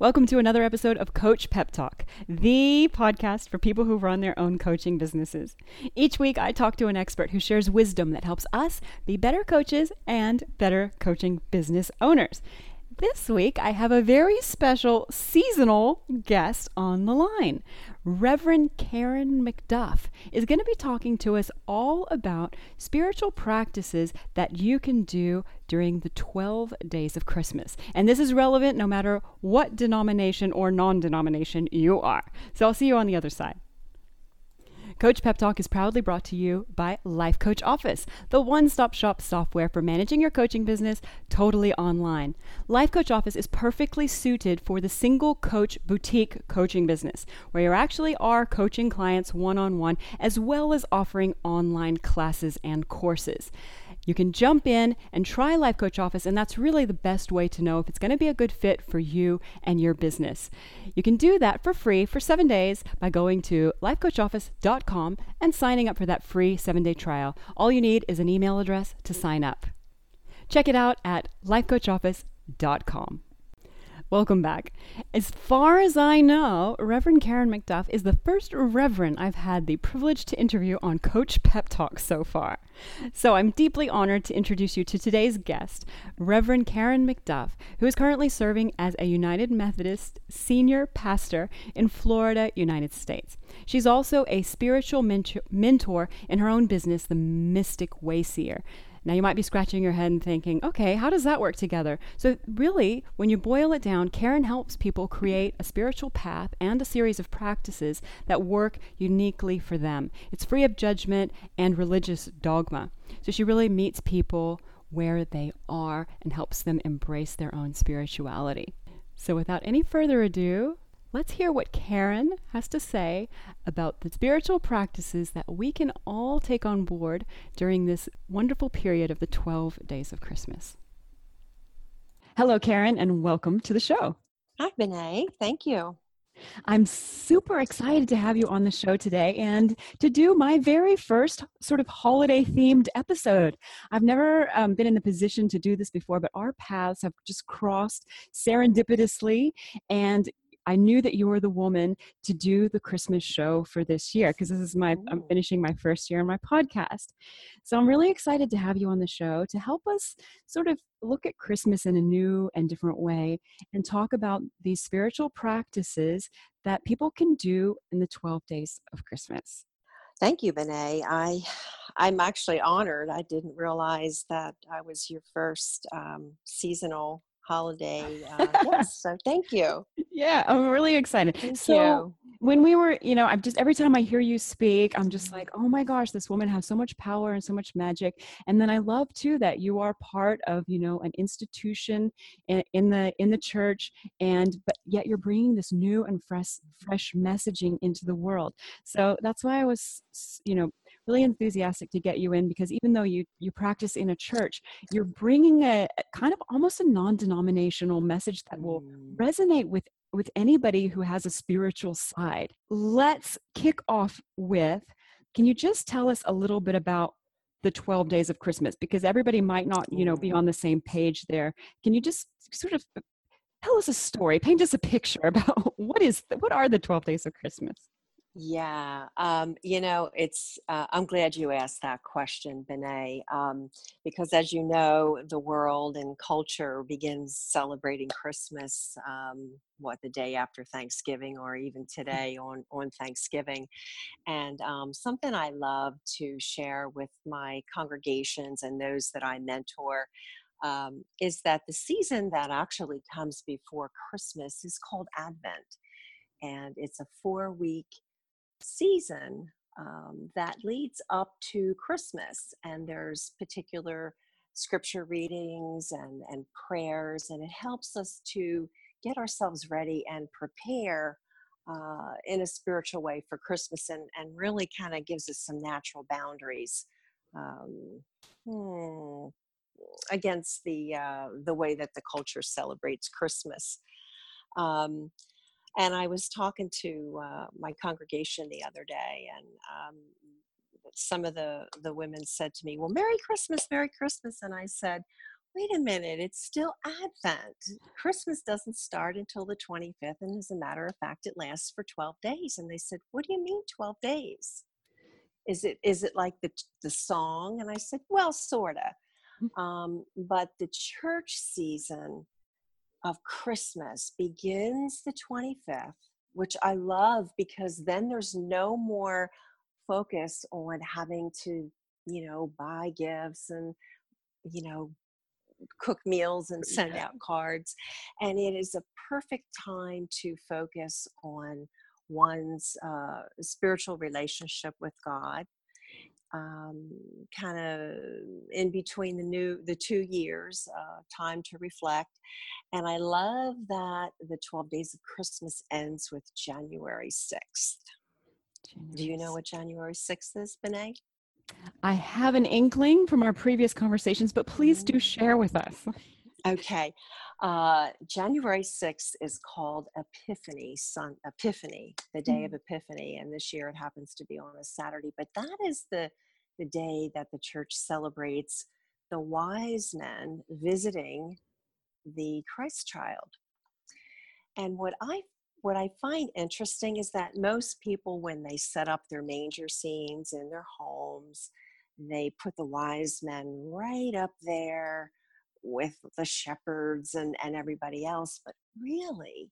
Welcome to another episode of Coach Pep Talk, the podcast for people who run their own coaching businesses. Each week, I talk to an expert who shares wisdom that helps us be better coaches and better coaching business owners. This week, I have a very special seasonal guest on the line. Reverend Karen MacDuff is going to be talking to us all about spiritual practices that you can do during the 12 days of Christmas. And this is relevant no matter what denomination or non denomination you are. So I'll see you on the other side. Coach Pep Talk is proudly brought to you by Life Coach Office, the one stop shop software for managing your coaching business totally online. Life Coach Office is perfectly suited for the single coach boutique coaching business, where you actually are coaching clients one on one, as well as offering online classes and courses. You can jump in and try Life Coach Office, and that's really the best way to know if it's going to be a good fit for you and your business. You can do that for free for seven days by going to lifecoachoffice.com and signing up for that free seven day trial. All you need is an email address to sign up. Check it out at lifecoachoffice.com. Welcome back. As far as I know, Reverend Karen MacDuff is the first Reverend I've had the privilege to interview on Coach Pep Talk so far. So I'm deeply honored to introduce you to today's guest, Reverend Karen MacDuff, who is currently serving as a United Methodist senior pastor in Florida, United States. She's also a spiritual mentor in her own business, the Mystic Wayseer. Now, you might be scratching your head and thinking, okay, how does that work together? So, really, when you boil it down, Karen helps people create a spiritual path and a series of practices that work uniquely for them. It's free of judgment and religious dogma. So, she really meets people where they are and helps them embrace their own spirituality. So, without any further ado, Let's hear what Karen has to say about the spiritual practices that we can all take on board during this wonderful period of the 12 days of Christmas. Hello, Karen, and welcome to the show. Hi, Benay. Thank you. I'm super excited to have you on the show today and to do my very first sort of holiday themed episode. I've never um, been in the position to do this before, but our paths have just crossed serendipitously. And I knew that you were the woman to do the Christmas show for this year because this is my I'm oh. finishing my first year on my podcast. So I'm really excited to have you on the show to help us sort of look at Christmas in a new and different way and talk about these spiritual practices that people can do in the 12 days of Christmas. Thank you, Benay. I I'm actually honored. I didn't realize that I was your first um, seasonal holiday. Uh, yes, so thank you. Yeah, I'm really excited. Thank so you. when we were, you know, I'm just every time I hear you speak, I'm just like, oh my gosh, this woman has so much power and so much magic. And then I love too that you are part of, you know, an institution in, in the in the church, and but yet you're bringing this new and fresh fresh messaging into the world. So that's why I was, you know, really enthusiastic to get you in because even though you you practice in a church, you're bringing a, kind of almost a non-denominational message that will mm. resonate with with anybody who has a spiritual side. Let's kick off with can you just tell us a little bit about the 12 days of Christmas because everybody might not, you know, be on the same page there. Can you just sort of tell us a story, paint us a picture about what is what are the 12 days of Christmas? Yeah, um, you know, it's. Uh, I'm glad you asked that question, Benay, um, because as you know, the world and culture begins celebrating Christmas. Um, what the day after Thanksgiving, or even mm. today on on Thanksgiving, and um, something I love to share with my congregations and those that I mentor. Um, is that the season that actually comes before Christmas is called Advent, and it's a four week season um, that leads up to Christmas, and there's particular scripture readings and, and prayers, and it helps us to get ourselves ready and prepare uh, in a spiritual way for Christmas, and, and really kind of gives us some natural boundaries um, hmm, against the uh, the way that the culture celebrates Christmas. Um, and I was talking to uh, my congregation the other day, and um, some of the the women said to me, "Well, Merry Christmas, Merry Christmas," and I said, wait a minute, it's still Advent. Christmas doesn't start until the 25th. And as a matter of fact, it lasts for 12 days. And they said, What do you mean 12 days? Is it is it like the the song? And I said, Well, sorta. Mm. Um, but the church season of Christmas begins the 25th, which I love because then there's no more focus on having to, you know, buy gifts and, you know, cook meals and send out cards. And it is a perfect time to focus on one's uh, spiritual relationship with God. Um, kind of in between the new the two years uh, time to reflect and i love that the 12 days of christmas ends with january 6th january do you know what january 6th is Benay? I have an inkling from our previous conversations, but please do mm. share with us. Okay. Uh, January 6th is called Epiphany, Sun, Epiphany, the day of Epiphany. And this year it happens to be on a Saturday. But that is the, the day that the church celebrates the wise men visiting the Christ child. And what I what I find interesting is that most people, when they set up their manger scenes in their homes, they put the wise men right up there with the shepherds and, and everybody else. But really,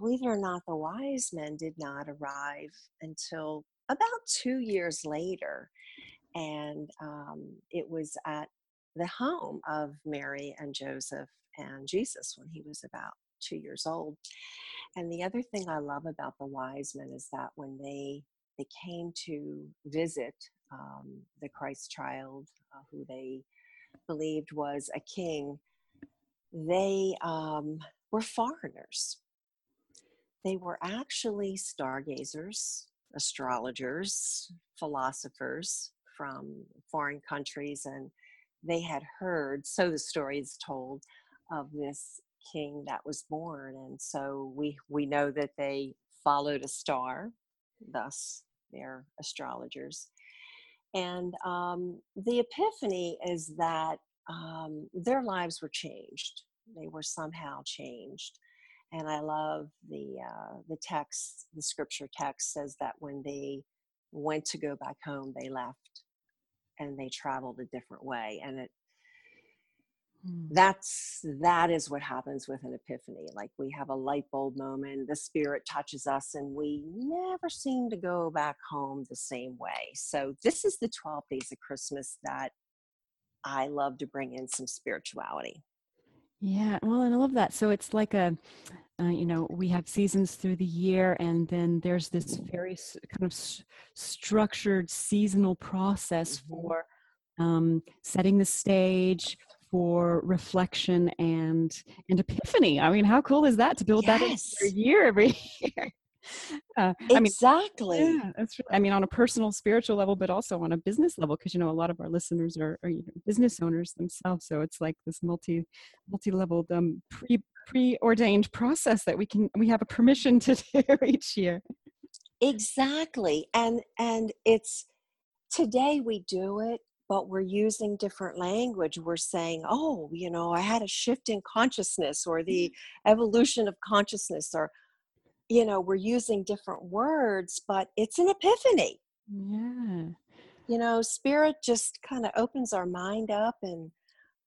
believe it or not, the wise men did not arrive until about two years later. And um, it was at the home of Mary and Joseph and Jesus when he was about two years old. And the other thing I love about the wise men is that when they they came to visit um, the Christ child, uh, who they believed was a king, they um, were foreigners. They were actually stargazers, astrologers, philosophers from foreign countries, and they had heard, so the story is told, of this king that was born and so we we know that they followed a star thus they're astrologers. And um, the epiphany is that um, their lives were changed. They were somehow changed. And i love the uh, the text the scripture text says that when they went to go back home they left and they traveled a different way and it Mm. that's that is what happens with an epiphany like we have a light bulb moment the spirit touches us and we never seem to go back home the same way. So this is the 12 days of christmas that i love to bring in some spirituality. Yeah well and i love that. So it's like a uh, you know we have seasons through the year and then there's this very kind of s- structured seasonal process mm-hmm. for um, setting the stage for reflection and and epiphany. I mean, how cool is that to build yes. that a year every year? Uh, exactly. I mean, yeah, that's. I mean, on a personal, spiritual level, but also on a business level, because you know a lot of our listeners are, are you know, business owners themselves. So it's like this multi, multi-leveled, um, pre preordained process that we can we have a permission to do each year. Exactly, and and it's today we do it but we're using different language. We're saying, oh, you know, I had a shift in consciousness or the mm-hmm. evolution of consciousness, or, you know, we're using different words, but it's an epiphany. Yeah. You know, spirit just kind of opens our mind up and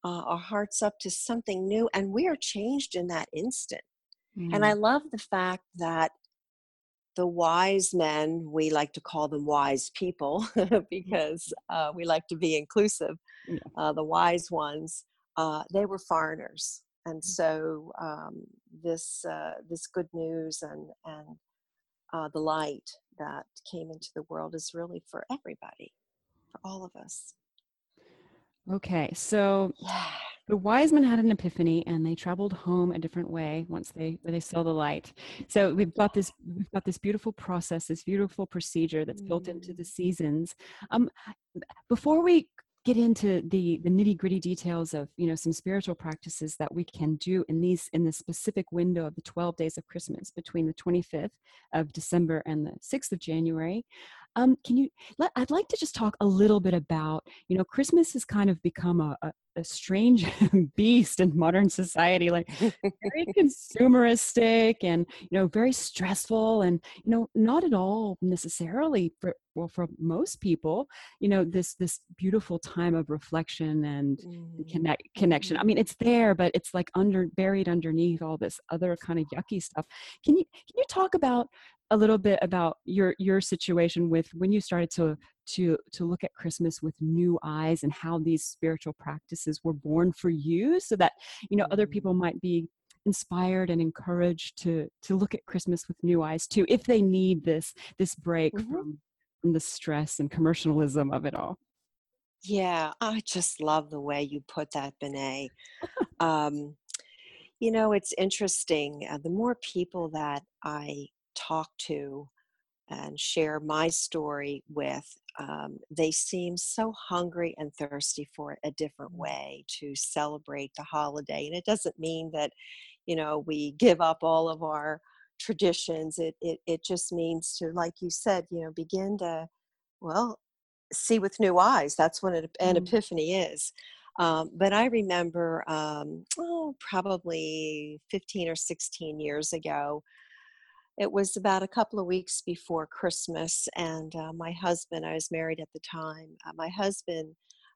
uh, our hearts up to something new, and we are changed in that instant. Mm. And I mm. love the fact that the wise men, we like to call them wise people because uh, we like to be inclusive, uh, the wise ones, uh, they were foreigners. And mm. so um, this, uh, this good news and, and uh, the light that came into the world is really for everybody, for all of us. Okay, so yeah. the wise men had an epiphany and they traveled home a different way once they they saw the light. So we've got this we've got this beautiful process, this beautiful procedure that's mm. built into the mm. seasons. Um, before we get into the the nitty gritty details of you know some spiritual practices that we can do in these in the specific window of the 12 days of christmas between the 25th of december and the 6th of january um, can you let, i'd like to just talk a little bit about you know christmas has kind of become a, a, a strange beast in modern society, like very consumeristic and you know very stressful, and you know not at all necessarily for well for most people, you know this this beautiful time of reflection and mm. connect connection. I mean, it's there, but it's like under buried underneath all this other kind of yucky stuff. Can you can you talk about a little bit about your your situation with when you started to to to look at christmas with new eyes and how these spiritual practices were born for you so that you know other people mm-hmm. might be inspired and encouraged to to look at christmas with new eyes too if they need this this break mm-hmm. from, from the stress and commercialism of it all yeah i just love the way you put that Benay. um, you know it's interesting uh, the more people that i talk to and share my story with, um, they seem so hungry and thirsty for a different mm. way to celebrate the holiday. And it doesn't mean that, you know, we give up all of our traditions. It it it just means to, like you said, you know, begin to, well, see with new eyes. That's what an, an mm. epiphany is. Um, but I remember, um, oh, probably 15 or 16 years ago, it was about a couple of weeks before Christmas, and uh, my husband, I was married at the time, uh, my husband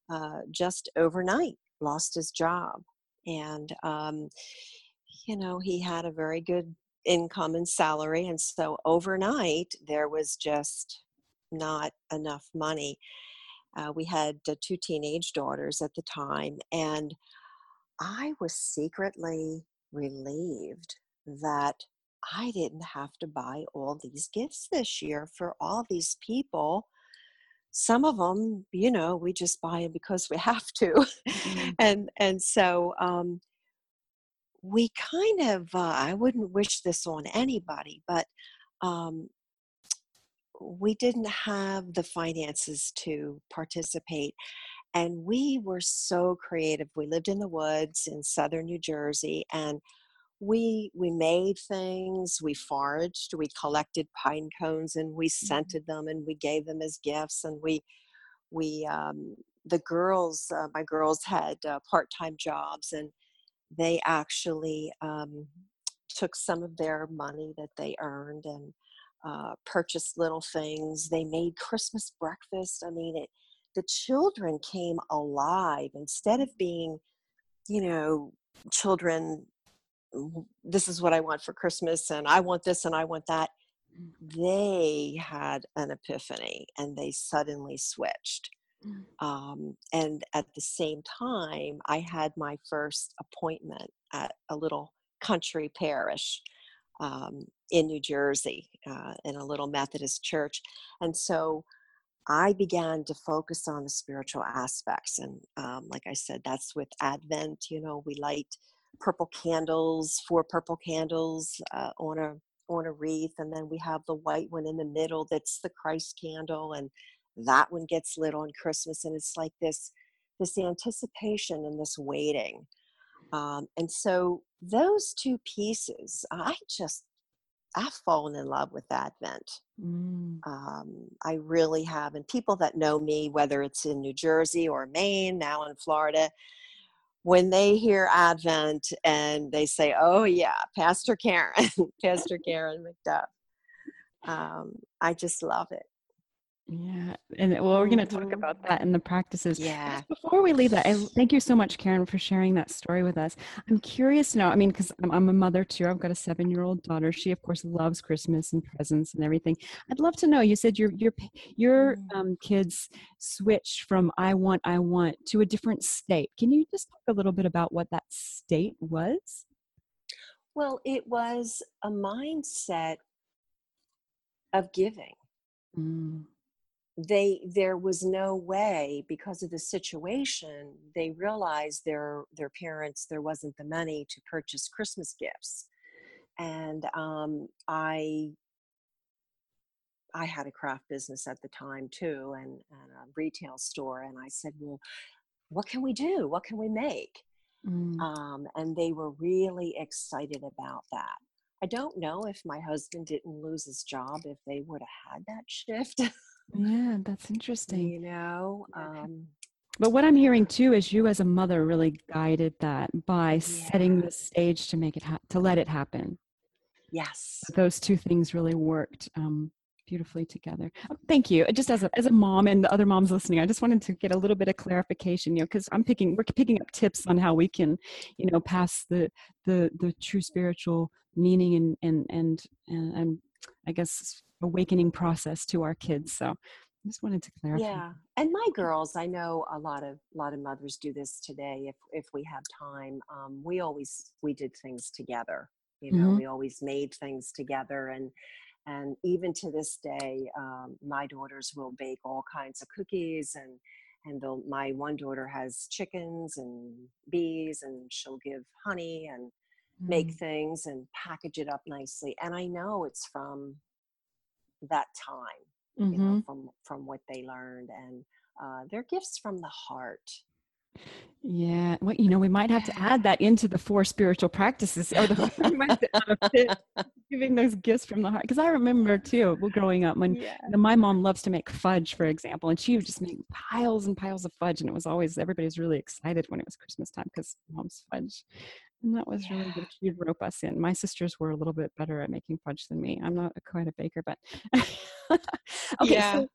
uh, just overnight lost his job. And, um, you know, he had a very good income and salary. And so overnight, there was just not enough money. Uh, we had uh, two teenage daughters at the time, and I was secretly relieved that I didn't have to buy all these gifts this year for all these people. Some of them, you know, we just buy them because we have to, mm-hmm. and and so um, we kind of. Uh, I wouldn't wish this on anybody, but um, we didn't have the finances to participate and we were so creative we lived in the woods in southern new jersey and we we made things we foraged we collected pine cones and we mm-hmm. scented them and we gave them as gifts and we we um, the girls uh, my girls had uh, part-time jobs and they actually um, took some of their money that they earned and uh, purchased little things. They made christmas breakfast. I mean it the children came alive. Instead of being you know children this is what I want for Christmas and I want this and I want that. They had an epiphany and they suddenly switched. Mm. Um, and at the same time, I had my first appointment at a little country parish um, in New Jersey uh, in a little Methodist church. And so I began to focus on the spiritual aspects. And um, like I said, that's with Advent, you know, we light purple candles, four purple candles uh, on a on a wreath, and then we have the white one in the middle that's the Christ candle, and that one gets lit on Christmas, and it's like this this anticipation and this waiting. Um, and so those two pieces, I just I've fallen in love with Advent. Mm. Um, I really have. And people that know me, whether it's in New Jersey or Maine, now in Florida, when they hear Advent and they say, "Oh yeah, Pastor Karen, Pastor Karen MacDuff," um, I just love it. Yeah, and well, we're going to talk about mm-hmm. that in the practices. Yeah. Before we leave that, I, thank you so much, Karen, for sharing that story with us. I'm curious to know. I mean, because I'm, I'm, a mother too. I've got a seven-year-old daughter. She, of course, loves Christmas and presents and everything. I'd love to know. You said your your your mm. um, kids switched from "I want, I want" to a different state. Can you just talk a little bit about what that state was? Well, it was a mindset of giving. Mm they there was no way because of the situation they realized their their parents there wasn't the money to purchase christmas gifts. And um, i i had a craft business at the time too and, and a retail store and i said well what can we do? What can we make? Mm. um, and they were really excited about that. I don't know if my husband didn't lose his job if they would have had that shift Yeah, that's interesting. You know, um, But what I'm hearing too is you as a mother really guided that by Yeah. setting the stage to make it ha- to let it happen. Yes. Those two things really worked um, beautifully together. Oh, Thank you. Just as a as a mom and the other moms listening, I just wanted to get a little bit of clarification, you know, because I'm picking we're picking up tips on how we can, you know, pass the the the true spiritual meaning and and and and, and I guess awakening process to our kids. So I just wanted to clarify. Yeah. And my girls, I know a lot of a lot of mothers do this today if if we have time. Um, we always we did things together. You know, Mhm. we always made things together and and even to this day, um, my daughters will bake all kinds of cookies and and they'll, my one daughter has chickens and bees and she'll give honey and make Mm. things and package it up nicely. And I know it's from that time you know Mhm. from from what they learned and uh, they're gifts from the heart Yeah, well, you know, we might have to add that into the four spiritual practices, or the we might have to add a bit, giving those gifts from the heart. Because I remember too, well, growing up, when yeah you know, my mom loves to make fudge, for example, and she would just make piles and piles of fudge, and it was always everybody was really excited when it was Christmas time because mom's fudge, and that was really good. She'd rope us in. My sisters were a little bit better at making fudge than me. I'm not quite a baker, but okay. Yeah. So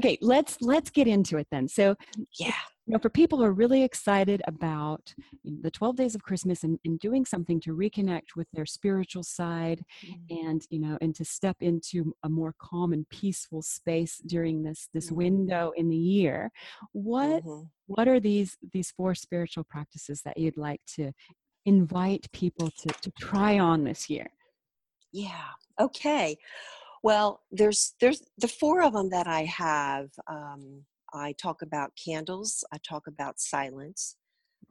okay, let's let's get into it then. So yeah you know, for people who are really excited about you know, the 12 days of Christmas and, and doing something to reconnect with their spiritual side and, you know, and to step into a more calm and peaceful space during this, this Mhm. window in the year, what, Mhm. what are these, these four spiritual practices that you'd like to invite people to, to try on this year? yeah okay well there's there's the four of them that i have um, i talk about candles i talk about silence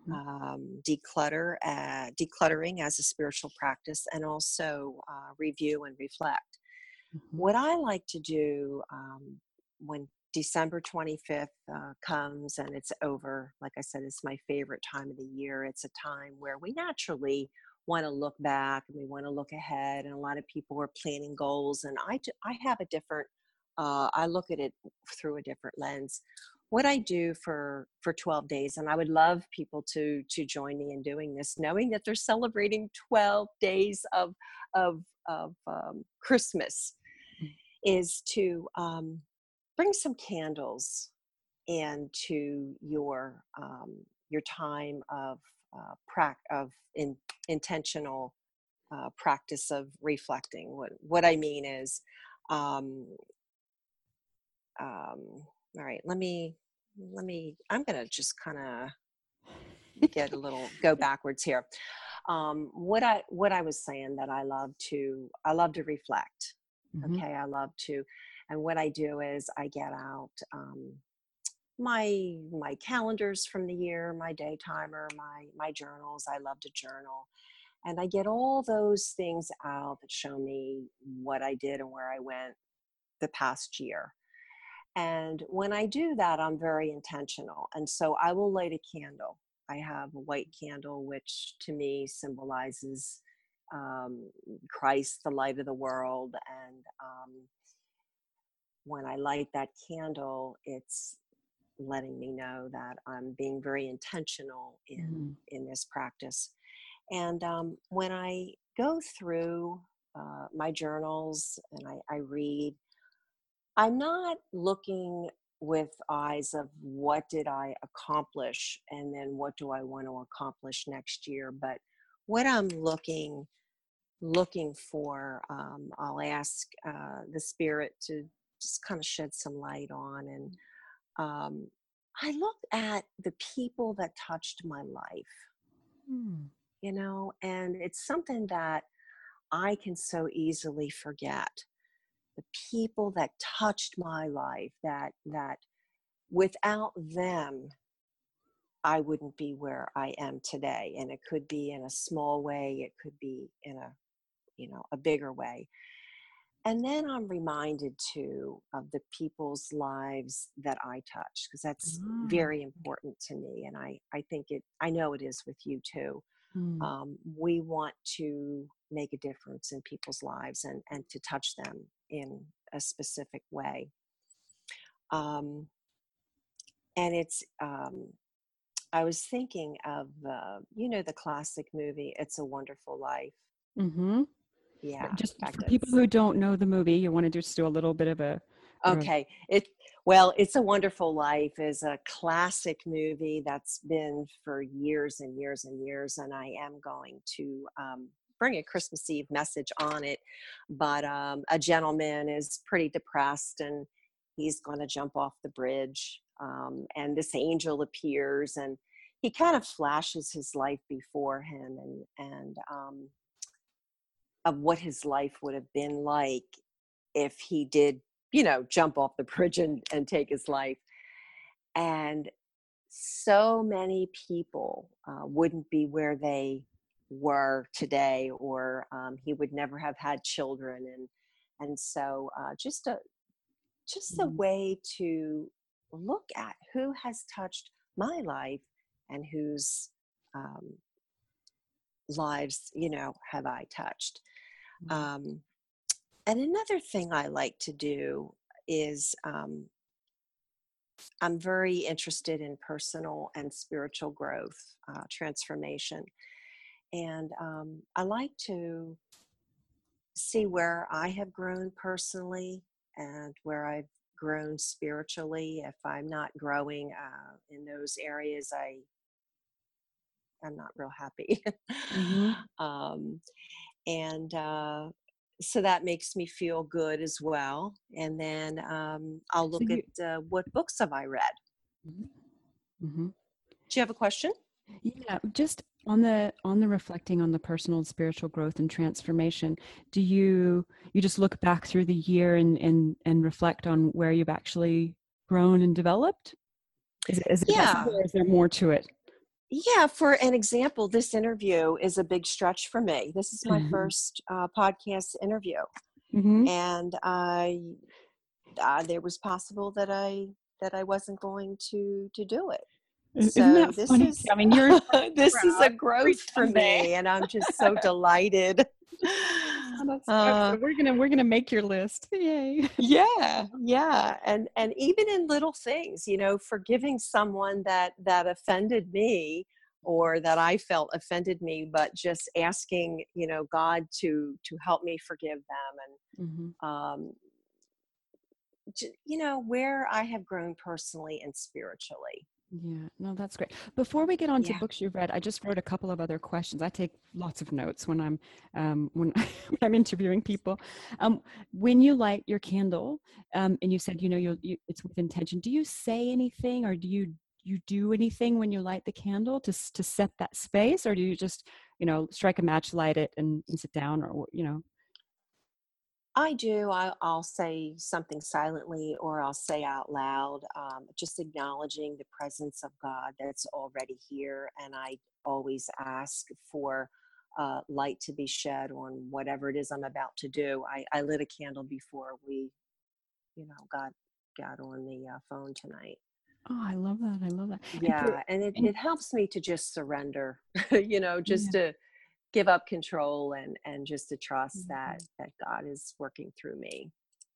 Mhm. um, declutter uh, decluttering as a spiritual practice and also uh, review and reflect Mhm. what I like to do um, when December 25th uh, comes and it's over, like I said, it's my favorite time of the year. It's a time where we naturally want to look back and we want to look ahead, and a lot of people are planning goals. And I, ju- I have a different, uh, I look at it through a different lens. What I do for for 12 days, and I would love people to to join me in doing this, knowing that they're celebrating 12 days of of of um, Christmas is to um, bring some candles into your um, your time of uh, prac of in, intentional uh, practice of reflecting. What what I mean is, um, um, all right. Let me let me. I'm gonna just kind of get a little go backwards here. Um, what I what I was saying that I love to I love to reflect Mhm. okay i love to and what i do is i get out um, my my calendars from the year my day timer my my journals i love to journal. And i get all those things out that show me what i did and where i went the past year. And when i do that i'm very intentional. And so i will light a candle. I have a white candle which to me symbolizes um, Christ, the light of the world. And um, when I light that candle, it's letting me know that I'm being very intentional in Mhm. in this practice. And um, when I go through uh, my journals and I, I read, I'm not looking with eyes of what did I accomplish and then what do I want to accomplish next year, but what I'm looking looking for um, i'll ask uh, the spirit to just kind of shed some light on and um, i looked at the people that touched my life. Mm. you know and it's something that i can so easily forget. The people that touched my life that that without them i wouldn't be where i am today and it could be in a small way it could be in a you know a bigger way and then i'm reminded too of the people's lives that i touch because that's Ah. very important to me and i i think it i know it is with you too Mm. um, we want to make a difference in people's lives and and to touch them in a specific way um, and it's um, I was thinking of uh, you know the classic movie It's a Wonderful Life. Mm-hmm. Yeah. Just for people who don't know the movie, you want to just do a little bit of a. Okay. It well, It's a Wonderful Life is a classic movie that's been for years and years and years, and I am going to um, bring a Christmas Eve message on it. But um, a gentleman is pretty depressed and he's going to jump off the bridge um, and this angel appears and he kind of flashes his life before him and and um, of what his life would have been like if he did you know jump off the bridge and, and take his life and so many people uh, wouldn't be where they were today or um, he would never have had children and and so uh, just a just a mm-hmm. way to look at who has touched my life and whose um, lives you know have i touched. Um, and another thing i like to do is um, i'm very interested in personal and spiritual growth uh, transformation. And um, i like to see where i have grown personally and where i've grown spiritually. If i'm not growing uh, in those areas i i'm not real happy. Mm-hmm. um, and uh, so that makes me feel good as well and then um, i'll look so you, at uh, what books have i read. Mm-hmm. Mm-hmm. do you have a question? Yeah just on the on the reflecting on the personal and spiritual growth and transformation do you you just look back through the year and and and reflect on where you've actually grown and developed? Is, is it yeah. or is there more to it yeah for an example this interview is a big stretch for me this is my mm-hmm. first uh, podcast interview mm-hmm. and i uh, there was possible that i that i wasn't going to to do it so this funny? is I mean you're this is a growth for me and I'm just so delighted. Oh, uh, we're gonna we're gonna make your list. Yay. Yeah, yeah. And and even in little things, you know, forgiving someone that that offended me or that I felt offended me, but just asking, you know, God to to help me forgive them and mm-hmm. um you know where I have grown personally and spiritually. Yeah, no, that's great. Before we get on to books you've read, I just wrote a couple of other questions. I take lots of notes when I'm um, when, when I'm interviewing people. Um, when you light your candle, um, and you said you know you, you it's with intention. Do you say anything, or do you you do anything when you light the candle to to set that space, or do you just you know strike a match, light it, and, and sit down, or you know? I do. I, will say something silently or I'll say out loud, um, just acknowledging the presence of God that's already here. And I always ask for uh, light to be shed on whatever it is I'm about to do. I, I lit a candle before we, you know, got got on the uh, phone tonight. Oh, I love that. I love that. Yeah, and it, it helps me to just surrender, you know, just yeah. to give up control and and just to trust mm-hmm. that that god is working through me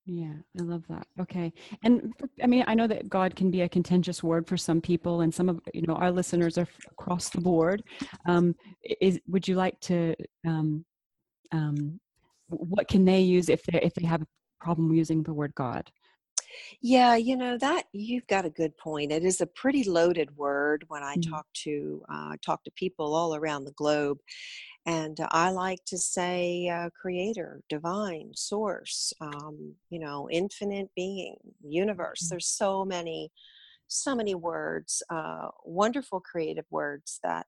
yeah i love that okay and i mean i know that god can be a contentious word for some people and some of you know our listeners are across the board um is would you like to um um what can they use if they if they have a problem using the word god yeah, you know that you've got a good point. It is a pretty loaded word when I mm-hmm. talk to uh, talk to people all around the globe, and I like to say uh, creator, divine, source, um, you know, infinite being, universe. Mm-hmm. There's so many, so many words, uh, wonderful creative words that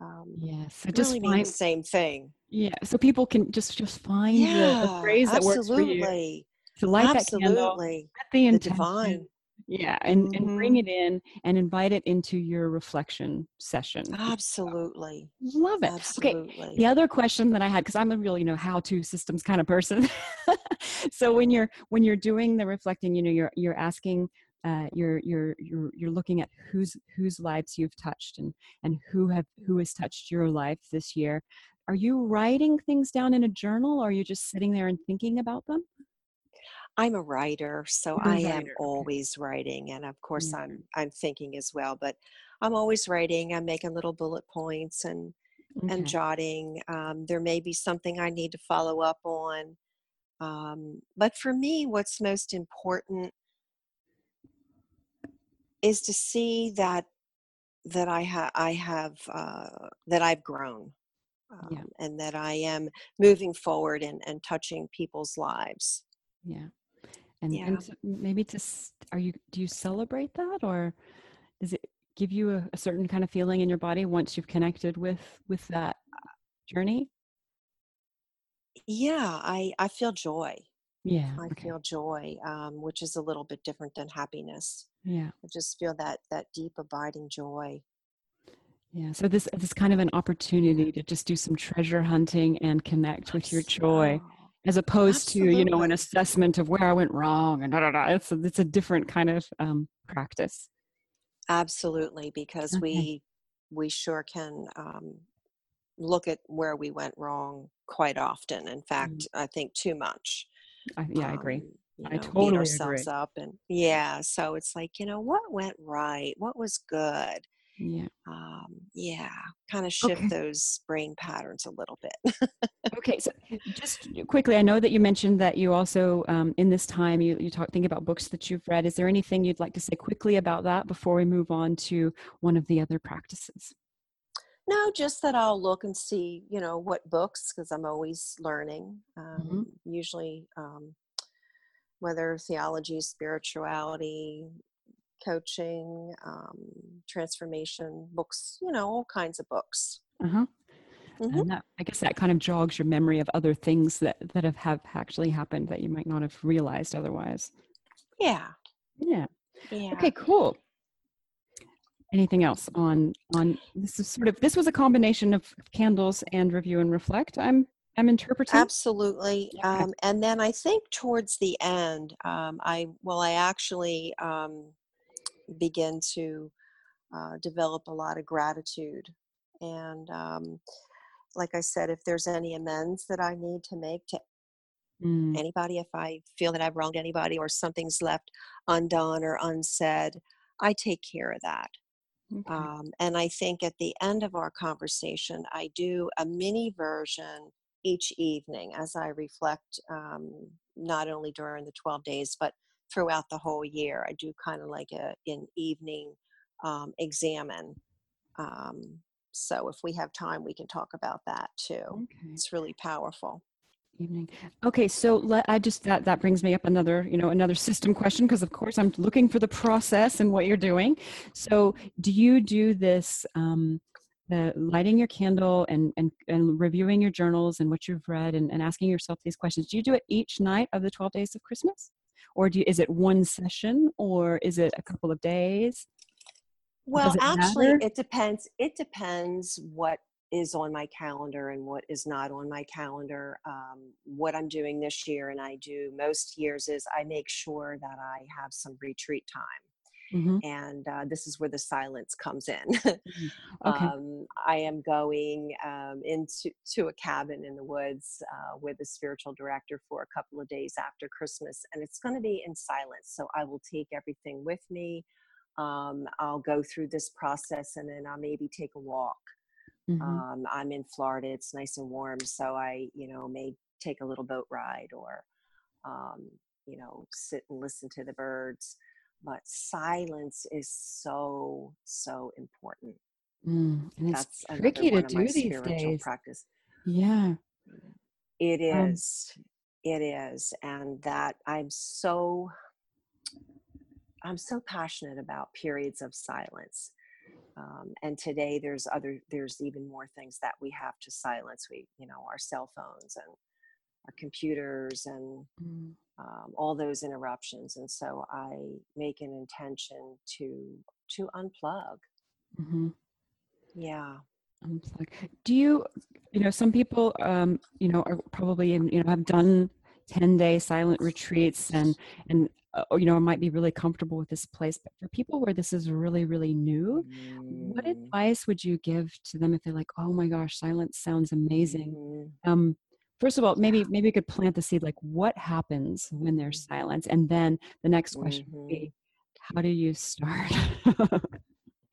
um, yes, so just really find, mean the same thing. Yeah, so people can just just find yeah, the, the phrase that absolutely. works for you. To light absolutely. that candle, the, the divine yeah and mm-hmm. and bring mm-hmm. it in and invite it into your reflection session absolutely love it absolutely. okay the other question that i had because i'm a real you know how to systems kind of person so when you're when you're doing the reflecting you know you're you're asking uh, you're you're you're you're looking at whose whose lives you've touched and and who have who has touched your life this year are you writing things down in a journal or are you just sitting there and thinking about them I'm a writer, so a I am writer. Always writing, and of course Yeah. I'm I'm thinking as well, but I'm always writing. I'm making little bullet points and and jotting. Um, there may be something I need to follow up on. Um, but for me, what's most important is to see that that I have I have uh, that I've grown Yeah. um, and that I am moving forward and, and touching people's lives. Yeah. And Yeah. and maybe to are you do you celebrate that or does it give you a, a certain kind of feeling in your body once you've connected with with that journey? Yeah, I, I feel joy. Yeah. I Okay. feel joy, um, which is a little bit different than happiness. Yeah. I just feel that that deep abiding joy. Yeah. So this this kind of an opportunity to just do some treasure hunting and connect with your joy as opposed to, you know, an assessment of where I went wrong and da da da. It's a, it's a different kind of um, practice. Absolutely, because Okay. we we sure can um, look at where we went wrong quite often. In Mm, fact, I think too much. I, yeah, I agree. Um, you I know, beat totally ourselves agree. up and yeah. So it's like you know what went right, what was good. Yeah. Um, yeah, kind of Okay. shift those brain patterns a little bit. Okay, so just quickly, I know that you mentioned that you also, um, in this time, you, you talk think about books that you've read. Is there anything you'd like to say quickly about that before we move on to one of the other practices? No, just that I'll look and see, you know, what books, because I'm always learning. hmm Um, usually, um, whether theology, spirituality, coaching, um, transformation books, you know, all kinds of books. Uh-huh. hmm And that, I guess that kind of jogs your memory of other things that, that have, have actually happened that you might not have realized otherwise. Yeah, Yeah. yeah. Okay, cool. Anything else on on this is sort of this was a combination of candles and review and reflect. I'm I'm interpreting. Absolutely. Okay. Um, and then I think towards the end, um, I well, I actually um, begin to uh, develop a lot of gratitude. And um, like I said, if there's any amends that I need to make to Mm, anybody, if I feel that I've wronged anybody or something's left undone or unsaid, I take care of that. okay. Um, and I think at the end of our conversation, I do a mini version each evening as I reflect, um, not only during the 12 days, but throughout the whole year. I do kind of like a, an evening um, examen. Um, so if we have time, we can talk about that too. Okay. It's really powerful. Evening. Okay, so let, I just that that brings me up another you know another system question because of course I'm looking for the process and what you're doing. So do you do this um, the lighting your candle and and and reviewing your journals and what you've read and, and asking yourself these questions? Do you do it each night of the 12 days of Christmas, or do you, is it one session or is it a couple of days? Well, it actually, matter? it depends. It depends what is on my calendar and what is not on my calendar. Um, what I'm doing this year, and I do most years, is I make sure that I have some retreat time. Hmm And uh, this is where the silence comes in. Okay. um, I am going um, into to a cabin in the woods uh, with a spiritual director for a couple of days after Christmas, and it's going to be in silence. So I will take everything with me. Um, I'll go through this process, and then I'll maybe take a walk. hmm Um, I'm in Florida; it's nice and warm, so I, you know, may take a little boat ride or, um, you know, sit and listen to the birds. But silence is so so important Mm, and it's that's another tricky to one of my do these days. practice. Yeah. it is um, it is and that I'm so I'm so passionate about periods of silence. Um, and today there's other there's even more things that we have to silence. We you know our cell phones and our computers and mm, um, all those interruptions. And so I make an intention to to unplug. mhm. Yeah. unplug. Do you, you know, some people, um, you know, are probably, in, you know, have done 10 day silent retreats and, and, uh, you know, might be really comfortable with this place. But for people where this is really, really new, what Mm, advice would you give to them if they're like, oh my gosh, silence sounds amazing? mhm. Um, first of all, maybe maybe we could plant the seed like what happens when there's Mm-hmm. silence? And then the next question would Mhm. be how do you start?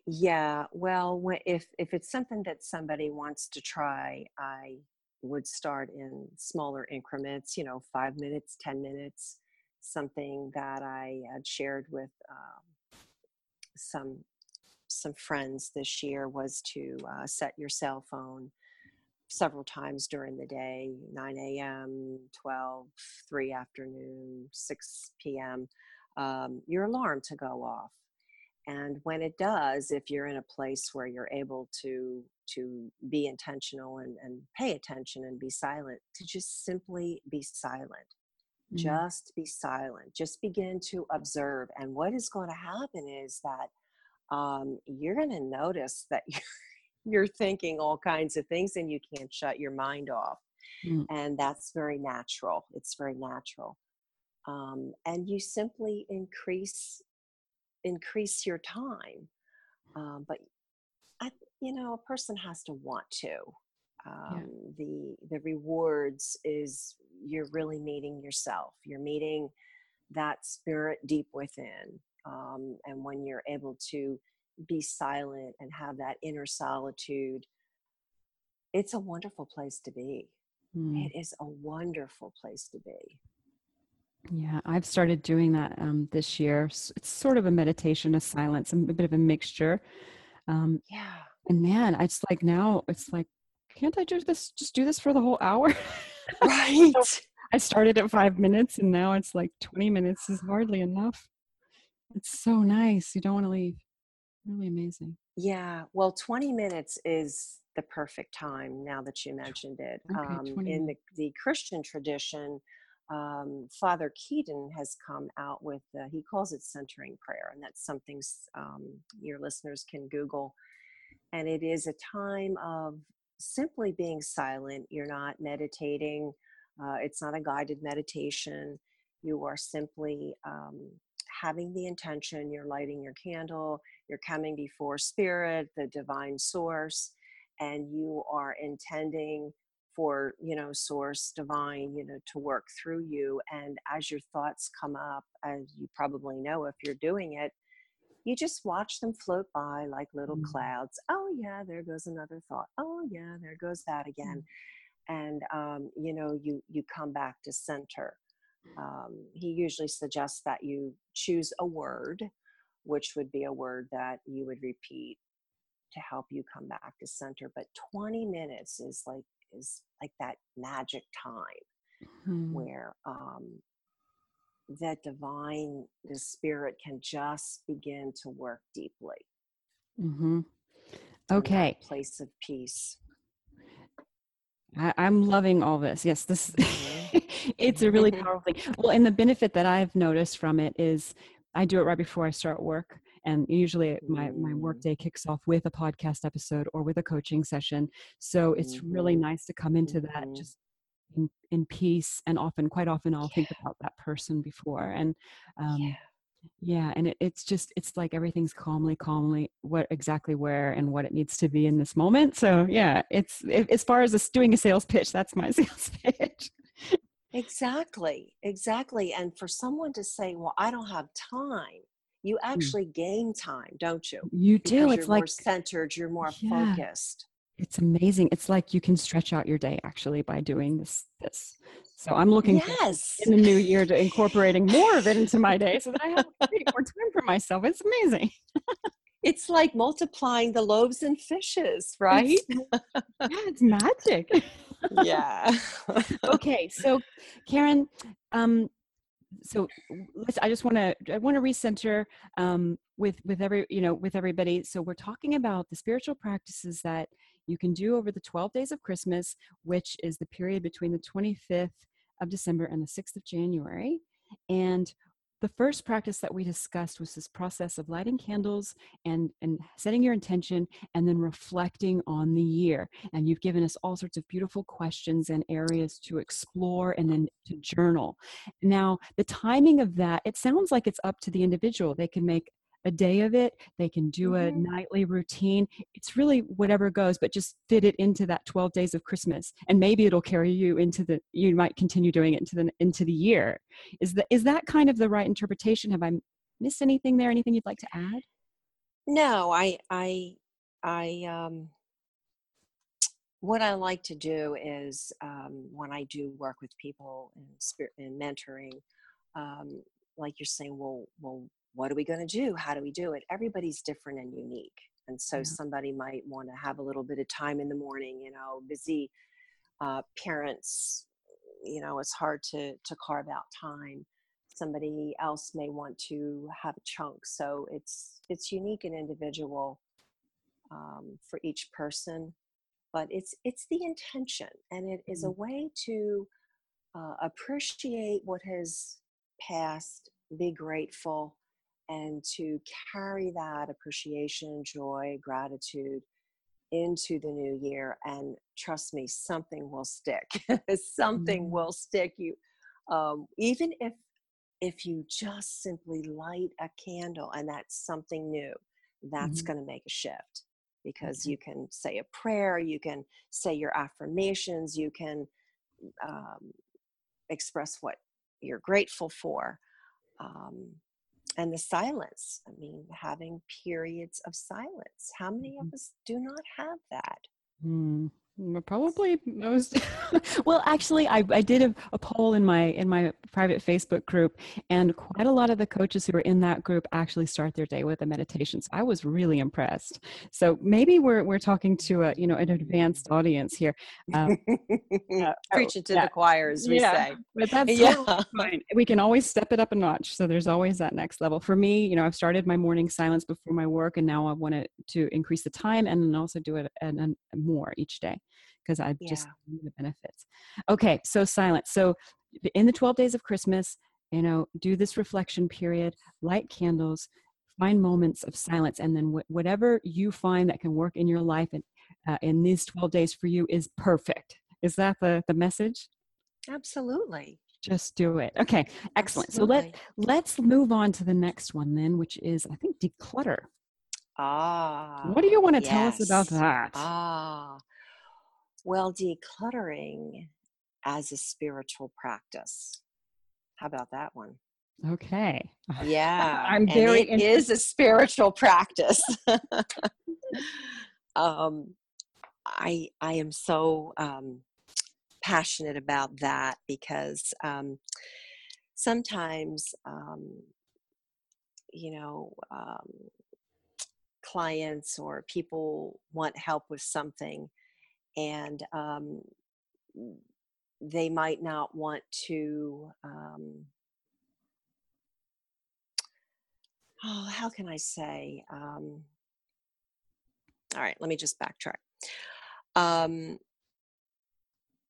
Yeah, well, if if it's something that somebody wants to try, I would start in smaller increments. You know, five minutes, ten minutes. Something that I had shared with um, some some friends this year was to uh, set your cell phone several times during the day 9 a.m 12 3 afternoon 6 p.m um, your alarm to go off. And when it does if you're in a place where you're able to to be intentional and, and pay attention and be silent to just simply be silent. Mm. just be silent. Just begin to observe. And what is going to happen is that um, you're going to notice that you're, thinking all kinds of things and you can't shut your mind off Mm. and that's very natural it's very natural um, and you simply increase increase your time um, but I, you know a person has to want to um, the the rewards is you're really meeting yourself you're meeting that spirit deep within um, and when you're able to be silent and have that inner solitude it's a wonderful place to be Mm. it is a wonderful place to be Yeah, I've started doing that um, this year. It's sort of a meditation, a silence, a bit of a mixture. Um, yeah and man, it's like now it's like, can't I do this? Just do this for the whole hour? right I started at five minutes, and now it's like twenty minutes is hardly enough. It's so nice. You don't want to leave. Really amazing. Yeah, well, 20 minutes is the perfect time now that you mentioned it. Okay, Um, in the, the Christian tradition, um, Father Keating has come out with, uh, he calls it centering prayer, and that's something um, your listeners can Google. And it is a time of simply being silent. You're not meditating, uh, it's not a guided meditation. You are simply um, having the intention, you're lighting your candle, you're coming before spirit the divine source and you are intending for you know source divine you know to work through you and as your thoughts come up as you probably know if you're doing it you just watch them float by like little Mm. clouds. Oh yeah there goes another thought. Oh yeah there goes that again. And um, you know you you come back to center um, he usually suggests that you choose a word which would be a word that you would repeat to help you come back to center but 20 minutes is like is like that magic time Hmm. where um that divine the spirit can just begin to work deeply Mm-hmm. Okay, place of peace I, I'm loving all this. Yes, this Mhm. it's a really powerful thing. Well, and the benefit that I've noticed from it is I do it right before I start work. And usually my, my work Mm. day kicks off with a podcast episode or with a coaching session. So it's really Mhm. nice to come into that Mhm. just in, in peace. And often, quite often, I'll think about that person before. And um, yeah yeah, and it, it's just it's like everything's calmly, calmly what exactly where and what it needs to be in this moment. So yeah, it's a- as far as doing a sales pitch, that's my sales pitch. Exactly, exactly. And for someone to say, "Well, I don't have time," you hmm. actually gain time, don't you? You Because do. you're It's like more centered, you're more Yeah. focused. it's amazing. It's like you can stretch out your day actually by doing this. This. So I'm looking Yes. in the new year to incorporating more of it into my day so that I have more time for myself. It's amazing. It's like multiplying the loaves and fishes, right? Yeah, it's magic. Yeah. okay, so Karen, um, so let's. I just want to. I want to recenter um, with with every you know with everybody. So we're talking about the spiritual practices that you can do over the twelve days of Christmas, which is the period between the twenty fifth of December and the sixth of January, and the first practice that we discussed was this process of lighting candles and and setting your intention and then reflecting on the year. And you've given us all sorts of beautiful questions and areas to explore and then to journal. Now the timing of that it sounds like it's up to the individual. They can make a day of it they can do a Mhm. nightly routine it's really whatever goes but just fit it into that 12 days of christmas and maybe it'll carry you into the you might continue doing it into the into the year. Is that is that kind of the right interpretation? Have i missed anything there? Anything you'd like to add? No, I I I um what I like to do is um, when I do work with people in spirit in mentoring, um, like you're saying, well, well, what are we going to do? How do we do it? Everybody's different and unique, and so Yeah. somebody might want to have a little bit of time in the morning. You know, busy uh, parents, you know, it's hard to to carve out time. Somebody else may want to have a chunk, so it's it's unique and individual um, for each person but it's it's the intention and it is a Mhm. way to uh, appreciate what has passed be grateful and to carry that appreciation joy gratitude into the new year and trust me something will stick something Mhm. will stick you um, even if if you just simply light a candle and that's something new that's Mhm. going to make a shift because Okay. you can say a prayer you can say your affirmations you can um, express what you're grateful for um, and the silence i mean having periods of silence how many of Mhm. us do not have that. Mm, Probably most. well, actually, I, I did a, a poll in my in my private Facebook group, and quite a lot of the coaches who are in that group actually start their day with a meditation. So I was really impressed. So maybe we're we're talking to a you know an advanced audience here. Uh, uh, preaching to yeah, the choir as we yeah, say but that's yeah totally fine. We can always step it up a notch. So there's always that next level. For me, you know, I've started my morning silence before my work, and now I want to to increase the time and then also do it and, and more each day because I just Yeah. see the benefits. Okay, so silence. So in the 12 days of Christmas, you know, do this reflection period, light candles, find moments of silence, and then wh- whatever you find that can work in your life and uh, in these 12 days for you is perfect. Is that the the message? absolutely Just do it. Okay, excellent. So let absolutely let's move on to the next one then, which is I think declutter. ah What do you want to tell us about that? ah well decluttering as a spiritual practice how about that one Okay. Yeah, I'm and very it is a spiritual practice. um, I I am so um, passionate about that because um, sometimes um, you know um, clients or people want help with something and um, they might not want to um, oh how can i say um, all right let me just backtrack. Um,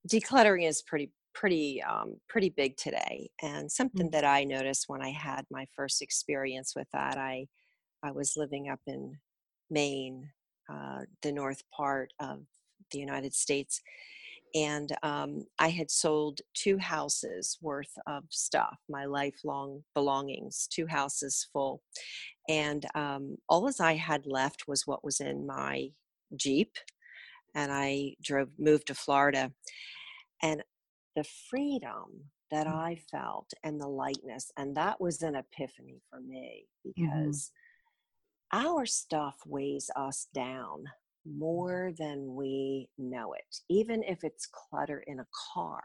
decluttering is pretty pretty um, pretty big today and something Mm, that i noticed when i had my first experience with that i i was living up in maine uh, the north part of the united states and um, i had sold two houses worth of stuff my lifelong belongings two houses full and um, all as i had left was what was in my jeep and i drove moved to florida and the freedom that mm, I felt and the lightness, and that was an epiphany for me mhm, because our stuff weighs us down more than we know it, even if it's clutter in a car.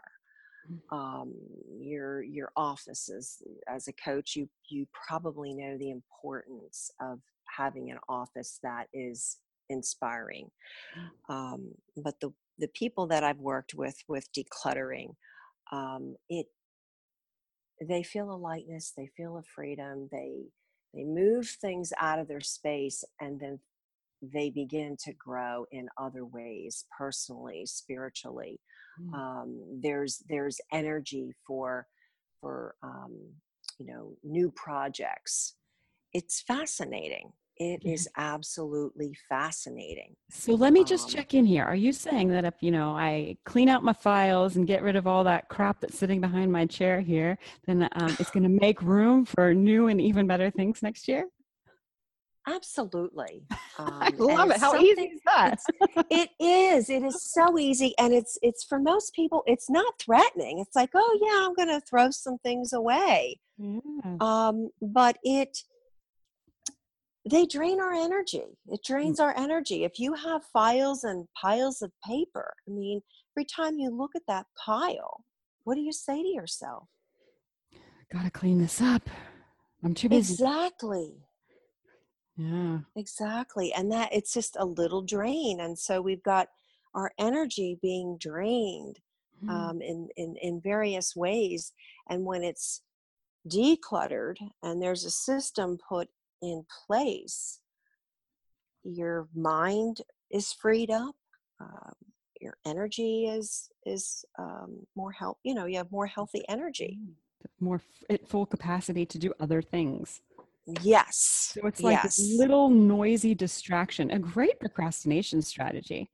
mm, Um, your your offices as a coach, you you probably know the importance of having an office that is inspiring. mm. Um, but the the people that I've worked with with decluttering, um, it they feel a lightness, they feel a freedom, they they move things out of their space, and then they begin to grow in other ways, personally, spiritually. mm. Um, there's there's energy for for um, you know new projects. It's fascinating. It Yeah. is absolutely fascinating. So let me just Um, check in here. Are you saying that if, you know, I clean out my files and get rid of all that crap that's sitting behind my chair here, then um, it's going to make room for new and even better things next year? Absolutely. Um, I love it. How easy is that? it is. It is so easy, and it's it's for most people. It's not threatening. It's like, oh yeah, I'm going to throw some things away. Yeah. Um, but it they drain our energy. It mm. drains our energy. If you have files and piles of paper, I mean, every time you look at that pile, what do you say to yourself? Gotta clean this up. I'm too busy. Exactly. Yeah. Exactly. And that it's just a little drain. And so we've got our energy being drained mm. um, in, in, in various ways. And when it's decluttered and there's a system put in place, your mind is freed up. Um, your energy is is um, more help. You know, you have more healthy energy, mm. more at full capacity to do other things. Yes. So it's like yes. this little noisy distraction, a great procrastination strategy.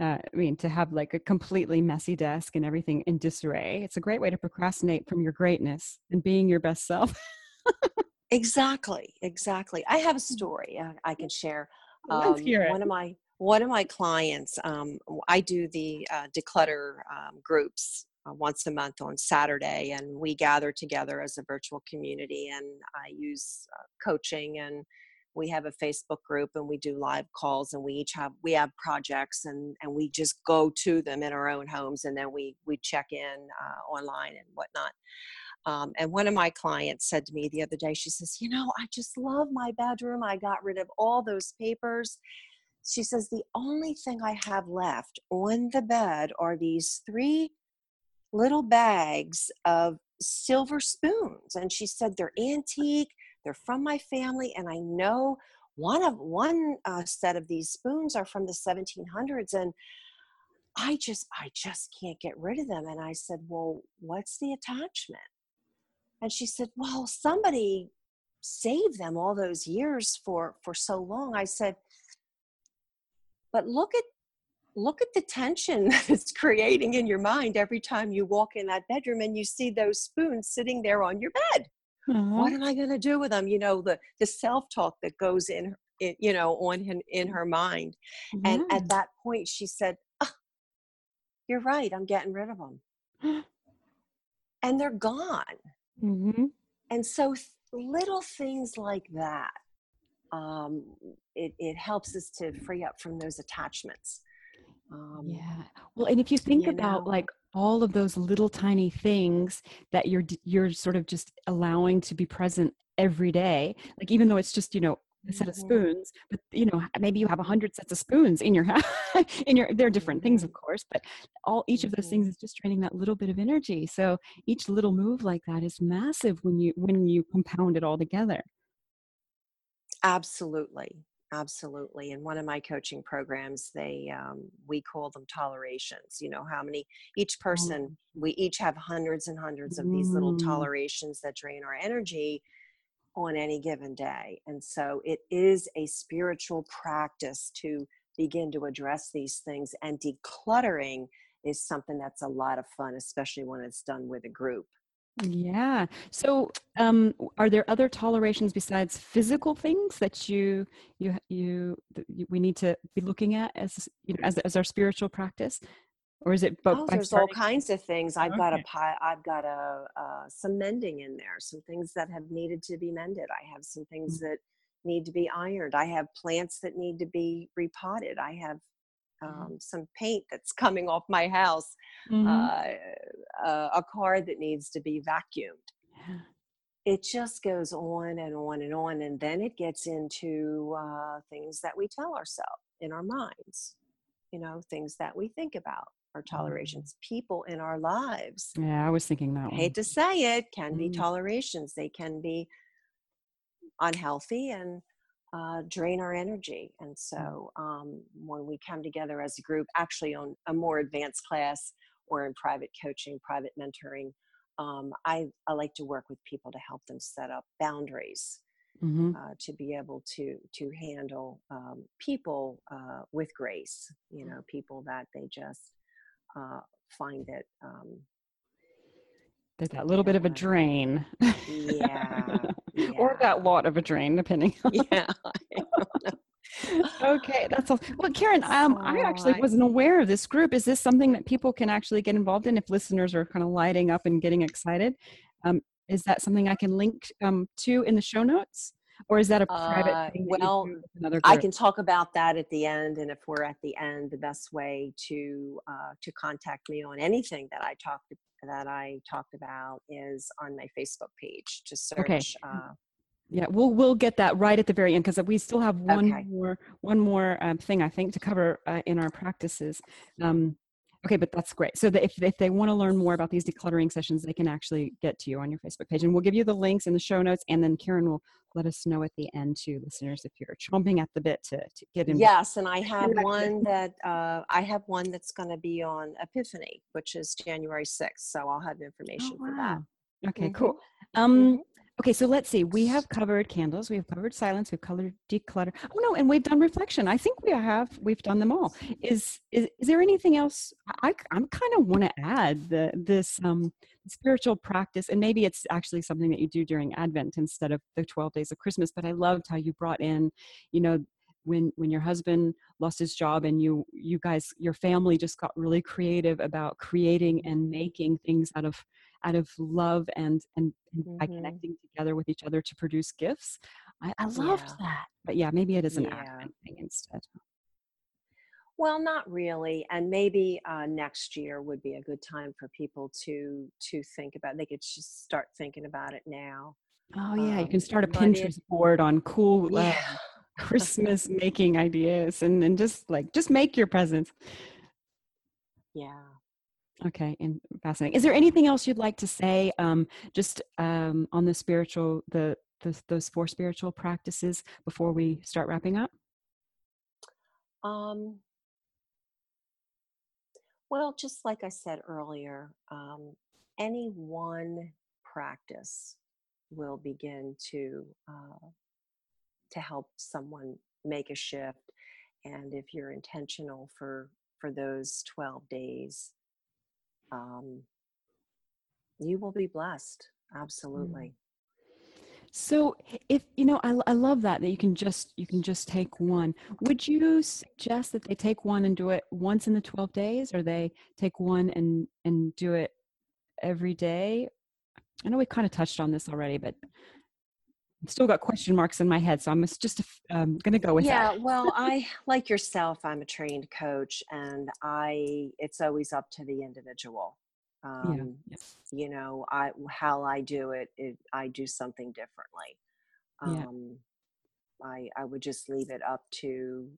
Uh, I mean, to have like a completely messy desk and everything in disarray. It's a great way to procrastinate from your greatness and being your best self. exactly. Exactly. I have a mm. story I, I can share. Um, Let's hear it. One of my one of my clients, um, I do the uh, declutter um, groups uh, once a month on Saturday, and we gather together as a virtual community. And I use uh, coaching, and we have a Facebook group, and we do live calls, and we each have we have projects, and and we just go to them in our own homes, and then we we check in uh, online and whatnot. Um, and one of my clients said to me the other day, she says, You know, I just love my bedroom. I got rid of all those papers. She says, The only thing I have left on the bed are these three little bags of silver spoons and she said they're antique they're from my family and i know one of one uh, set of these spoons are from the 1700s and i just i just can't get rid of them. And i said well what's the attachment? And she said well somebody saved them all those years for for so long. I said but look at look at the tension that it's creating in your mind every time you walk in that bedroom and you see those spoons sitting there on your bed. Uh-huh. What am I going to do with them? You know, the the self talk that goes in, in, you know, on in, in her mind. And at that point, she said, oh, "You're right. I'm getting rid of them." and they're gone. Mm-hmm. And so, th- little things like that, um, it, it helps us to free up from those attachments. Um, yeah. Well, and if you think you about know, like all of those little tiny things that you're you're sort of just allowing to be present every day, like even though it's just you know a set of mm-hmm. spoons, but you know maybe you have a hundred sets of spoons in your house. in your they're different things, of mm-hmm. course, but all each of those things mm-hmm. is just training that little bit of energy. So each little move like that is massive when you when you compound it all together. Absolutely absolutely in one of my coaching programs they um, we call them tolerations you know how many each person mm. we each have hundreds and hundreds of these little mm. tolerations that drain our energy on any given day and so it is a spiritual practice to begin to address these things and decluttering is something that's a lot of fun especially when it's done with a group yeah. So, um, are there other tolerations besides physical things that you you you, you we need to be looking at as you know as as our spiritual practice, or is it? Both oh, there's starting? all kinds of things. I've okay. got a. I've got a uh, some mending in there. Some things that have needed to be mended. I have some things mm-hmm. that need to be ironed. I have plants that need to be repotted. I have. Um, some paint that's coming off my house, mm-hmm. uh, uh, a car that needs to be vacuumed. Yeah. It just goes on and on and on. And then it gets into uh, things that we tell ourselves in our minds, you know, things that we think about, our mm-hmm. tolerations, people in our lives. Yeah, I was thinking that. I hate to say it, can mm-hmm. be tolerations. They can be unhealthy and uh, drain our energy. And mm. so um, when we come together as a group, actually on a more advanced class or in private coaching, private mentoring, um, I, I like to work with people to help them set up boundaries. Mm-hmm. Uh, to be able to to handle um, people uh, with grace, you know, people that they just uh, find it um, there's that little bit of a drain. Yeah. or that lot of a drain, depending. yeah. okay, that's all. Well, Karen, um, I actually wasn't aware of this group. Is this something that people can actually get involved in if listeners are kind of lighting up and getting excited? Um, is that something I can link um, to in the show notes? Or is that a private uh, thing? well, I can talk about that at the end. And if we're at the end, the best way to uh, to contact me on anything that I talked that I talked about is on my Facebook page. Just search okay. uh, yeah, we'll we'll get that right at the very end because we still have one okay. more one more um, thing I think to cover uh, in our practices. Um, okay, but that's great. So if if they want to learn more about these decluttering sessions, they can actually get to you on your Facebook page, and we'll give you the links in the show notes, and then Karen will let us know at the end to listeners if you're chomping at the bit to, to get in. Yes, and I have one that uh, I have one that's going to be on Epiphany, which is January sixth. So I'll have information oh, wow. for that. Okay, mm-hmm. cool. Um, mm-hmm. Okay, so let's see. We have covered candles, we have covered silence, we've covered declutter. Oh no, and we've done reflection. I think we have we've done them all. Is is, is there anything else? I I'm kind of want to add the this um spiritual practice, and maybe it's actually something that you do during Advent instead of the twelve days of Christmas. But I loved how you brought in, you know, when when your husband lost his job and you you guys your family just got really creative about creating and making things out of out of love and and, and mm-hmm. by connecting together with each other to produce gifts. I, I loved yeah. that. But yeah, maybe it is an yeah. Advent thing instead. Well, not really, and maybe uh, next year would be a good time for people to to think about. They could just start thinking about it now. Oh yeah, um, you can start a Pinterest it, board on cool uh, yeah. Christmas making ideas, and and just like just make your presents. Yeah. Okay, and fascinating. Is there anything else you'd like to say, um, just um, on the spiritual, the, the those four spiritual practices before we start wrapping up? Um, well, just like I said earlier, um, any one practice will begin to uh, to help someone make a shift, and if you're intentional for for those twelve days um, you will be blessed. Mm. Absolutely. So if you know, I, I love that that you can just you can just take one. Would you suggest that they take one and do it once in the twelve days, or they take one and and do it every day? I know we kind of touched on this already, but still got question marks in my head, so I'm just um, going to go with yeah, that. Yeah, well, I like yourself. I'm a trained coach, and I it's always up to the individual. Um, yeah. You know, I how I do it, it I do something differently. Um, yeah. I I would just leave it up to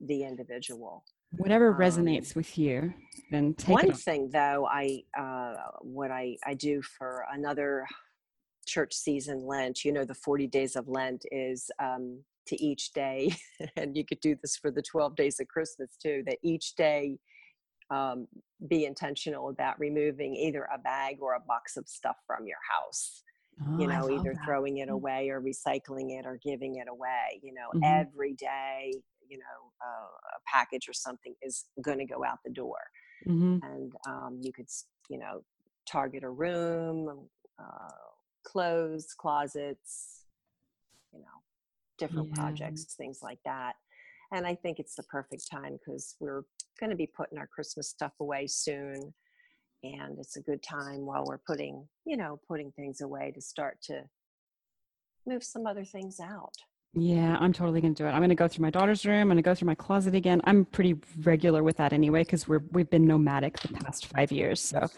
the individual. Whatever um, resonates with you, then take one thing though. I uh, what I I do for another church season Lent, you know, the 40 days of Lent is um, to each day, and you could do this for the 12 days of Christmas too, that each day um, be intentional about removing either a bag or a box of stuff from your house. Oh, you know, either that. throwing it mm. away or recycling it or giving it away. You know, mm-hmm. every day, you know, uh, a package or something is going to go out the door. Mm-hmm. And um, you could, you know, target a room, uh, clothes, closets, you know, different yeah. projects, things like that. And I think it's the perfect time because we're going to be putting our Christmas stuff away soon. And it's a good time while we're putting, you know, putting things away to start to move some other things out. Yeah, I'm totally going to do it. I'm going to go through my daughter's room. I'm going to go through my closet again. I'm pretty regular with that anyway because we're we've been nomadic the past five years. So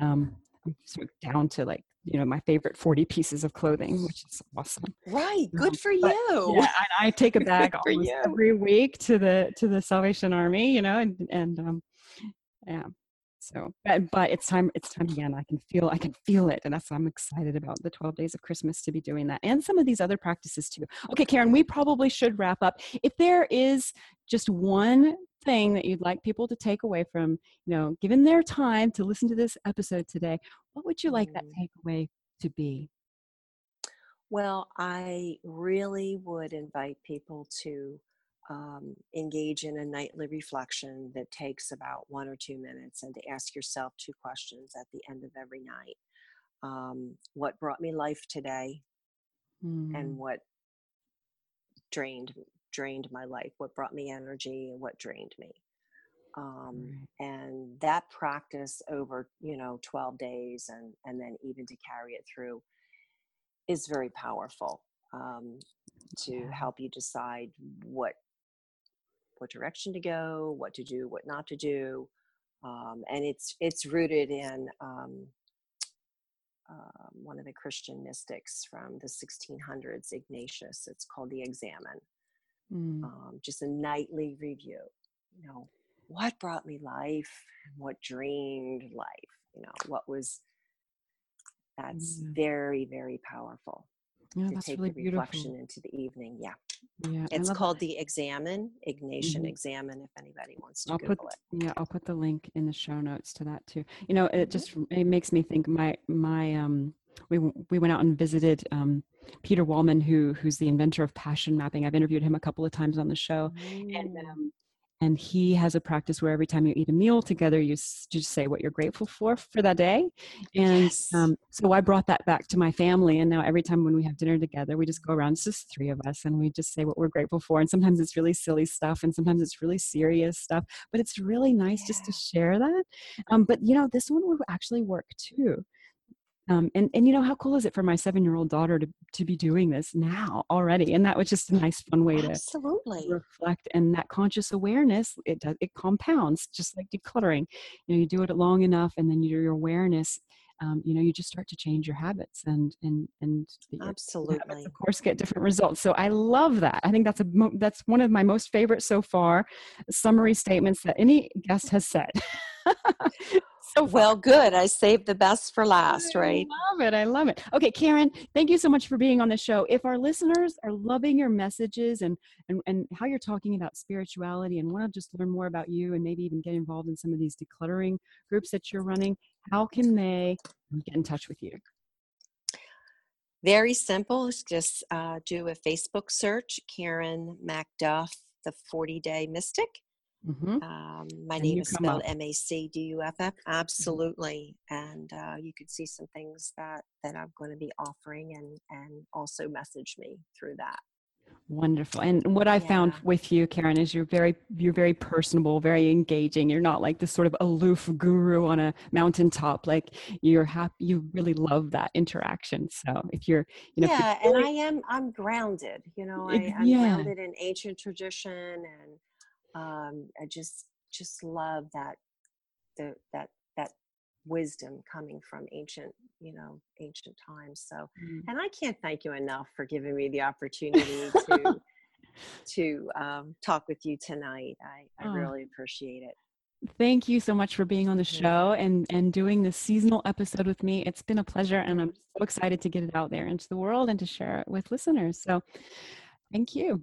um, I'm sort of down to like you know my favorite 40 pieces of clothing which is awesome. Right good um, for you. yeah I, I take a bag every week to the to the salvation army you know and and um yeah so but, but it's time it's time again. I can feel i can feel it and that's i'm excited about the 12 days of christmas to be doing that and some of these other practices too. Okay karen we probably should wrap up. If there is just one thing that you'd like people to take away from you know given their time to listen to this episode today what would you like that mm. takeaway to be well i really would invite people to um, engage in a nightly reflection that takes about one or two minutes and to ask yourself two questions at the end of every night um, what brought me life today mm. and what drained drained my life, what brought me energy, and what drained me. Um, and that practice over you know 12 days and and then even to carry it through is very powerful um, to help you decide what what direction to go what to do what not to do um, and it's it's rooted in um, uh, one of the Christian mystics from the 1600s, Ignatius. It's called the Examen. Mm. Um, just a nightly review. You know, what brought me life? What dreamed life? You know, what was. That's mm. very very powerful. Yeah, to that's take really the reflection beautiful. into the evening. Yeah. Yeah, it's called that. the Examen Ignatian mm-hmm. Examen. If anybody wants to I'll Google put, it, yeah, I'll put the link in the show notes to that too. You know, it mm-hmm. just it makes me think. My my um, we we went out and visited um, Peter Wallman, who who's the inventor of passion mapping. I've interviewed him a couple of times on the show, mm. and um, and he has a practice where every time you eat a meal together you just say what you're grateful for for that day and yes. um, so i brought that back to my family and now every time when we have dinner together we just go around it's just three of us and we just say what we're grateful for and sometimes it's really silly stuff and sometimes it's really serious stuff but it's really nice yeah. just to share that um, but you know this one will actually work too um, and and you know how cool is it for my seven year old daughter to to be doing this now already? And that was just a nice fun way to Absolutely. reflect. And that conscious awareness it does it compounds just like decluttering. You know, you do it long enough, and then your your awareness. Um, you know, you just start to change your habits, and and and absolutely, habits, of course, get different results. So I love that. I think that's a that's one of my most favorite so far summary statements that any guest has said. so well good. I saved the best for last right? i love it i love it. Okay karen thank you so much for being on the show. If our listeners are loving your messages and and, and how you're talking about spirituality and want to just learn more about you and maybe even get involved in some of these decluttering groups that you're running how can they get in touch with you? Very simple just uh, do a facebook search karen macduff the 40 day mystic Mm-hmm. Um, my and name is spelled M A C D U F F. Mm-hmm. Absolutely, and uh, you could see some things that that I'm going to be offering, and and also message me through that. Wonderful. And what I yeah. found with you, Karen, is you're very you're very personable, very engaging. You're not like this sort of aloof guru on a mountaintop. Like you're happy. You really love that interaction. So if you're, you know, yeah, and I am. I'm grounded. You know, I, am yeah. grounded in ancient tradition and um, I just just love that the that that wisdom coming from ancient you know ancient times so mm. and i can't thank you enough for giving me the opportunity to to um, talk with you tonight. I, I oh. really appreciate it. Thank you so much for being on the show and and doing this seasonal episode with me. It's been a pleasure and i'm so excited to get it out there into the world and to share it with listeners so thank you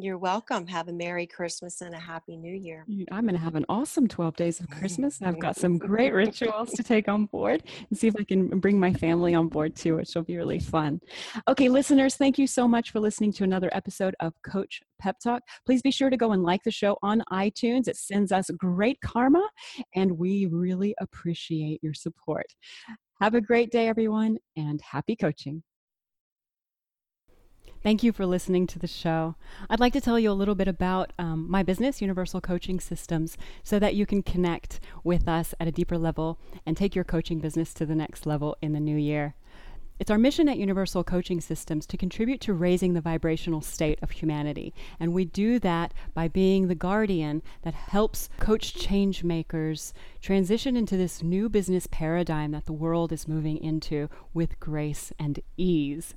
you're welcome. Have a Merry Christmas and a Happy New Year. I'm going to have an awesome 12 days of Christmas. I've got some great rituals to take on board and see if I can bring my family on board too, which will be really fun. Okay, listeners, thank you so much for listening to another episode of Coach Pep Talk. Please be sure to go and like the show on iTunes. It sends us great karma, and we really appreciate your support. Have a great day, everyone, and happy coaching. Thank you for listening to the show. I'd like to tell you a little bit about um, my business, Universal Coaching Systems, so that you can connect with us at a deeper level and take your coaching business to the next level in the new year. It's our mission at Universal Coaching Systems to contribute to raising the vibrational state of humanity. And we do that by being the guardian that helps coach change makers transition into this new business paradigm that the world is moving into with grace and ease.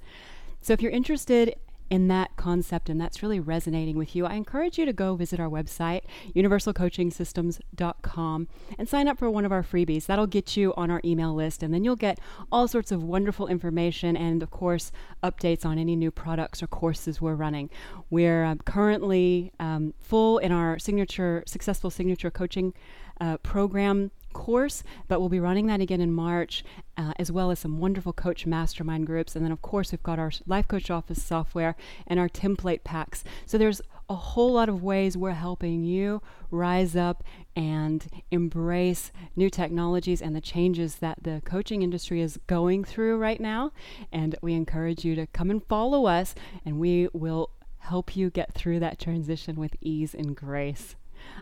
So if you're interested in that concept and that's really resonating with you, I encourage you to go visit our website, universalcoachingsystems.com, and sign up for one of our freebies. That'll get you on our email list, and then you'll get all sorts of wonderful information and, of course, updates on any new products or courses we're running. We're uh, currently um, full in our signature, successful signature coaching uh, program course, but we'll be running that again in March, uh, as well as some wonderful coach mastermind groups. And then, of course, we've got our Life Coach Office software and our template packs. So there's a whole lot of ways we're helping you rise up and embrace new technologies and the changes that the coaching industry is going through right now. And we encourage you to come and follow us, and we will help you get through that transition with ease and grace.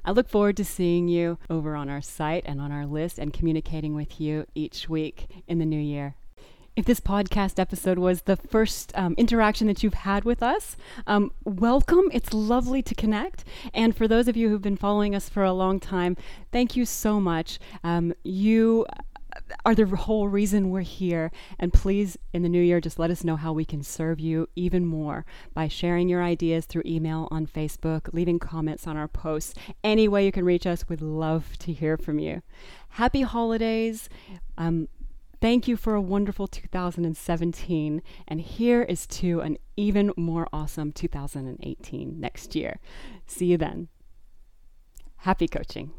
I look forward to seeing you over on our site and on our list and communicating with you each week in the new year. If this podcast episode was the first um, interaction that you've had with us, um, welcome. It's lovely to connect. And for those of you who've been following us for a long time, thank you so much. Um, you are the whole reason we're here. And please, in the new year, just let us know how we can serve you even more by sharing your ideas through email on Facebook, leaving comments on our posts. Any way you can reach us, we'd love to hear from you. Happy holidays. Um, thank you for a wonderful 2017. And here is to an even more awesome 2018 next year. See you then. Happy coaching.